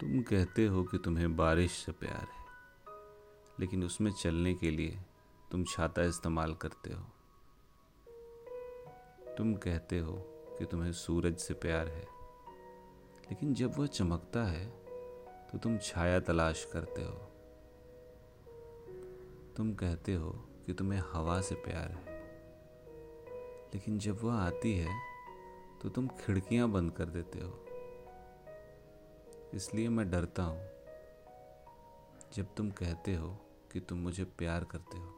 तुम कहते हो कि तुम्हें बारिश से प्यार है, लेकिन उसमें चलने के लिए तुम छाता इस्तेमाल करते हो। तुम कहते हो कि तुम्हें सूरज से प्यार है, लेकिन जब वह चमकता है तो तुम छाया तलाश करते हो। तुम कहते हो कि तुम्हें हवा से प्यार है, लेकिन जब वह आती है तो तुम खिड़कियाँ बंद कर देते हो। इसलिए मैं डरता हूँ जब तुम कहते हो कि तुम मुझे प्यार करते हो।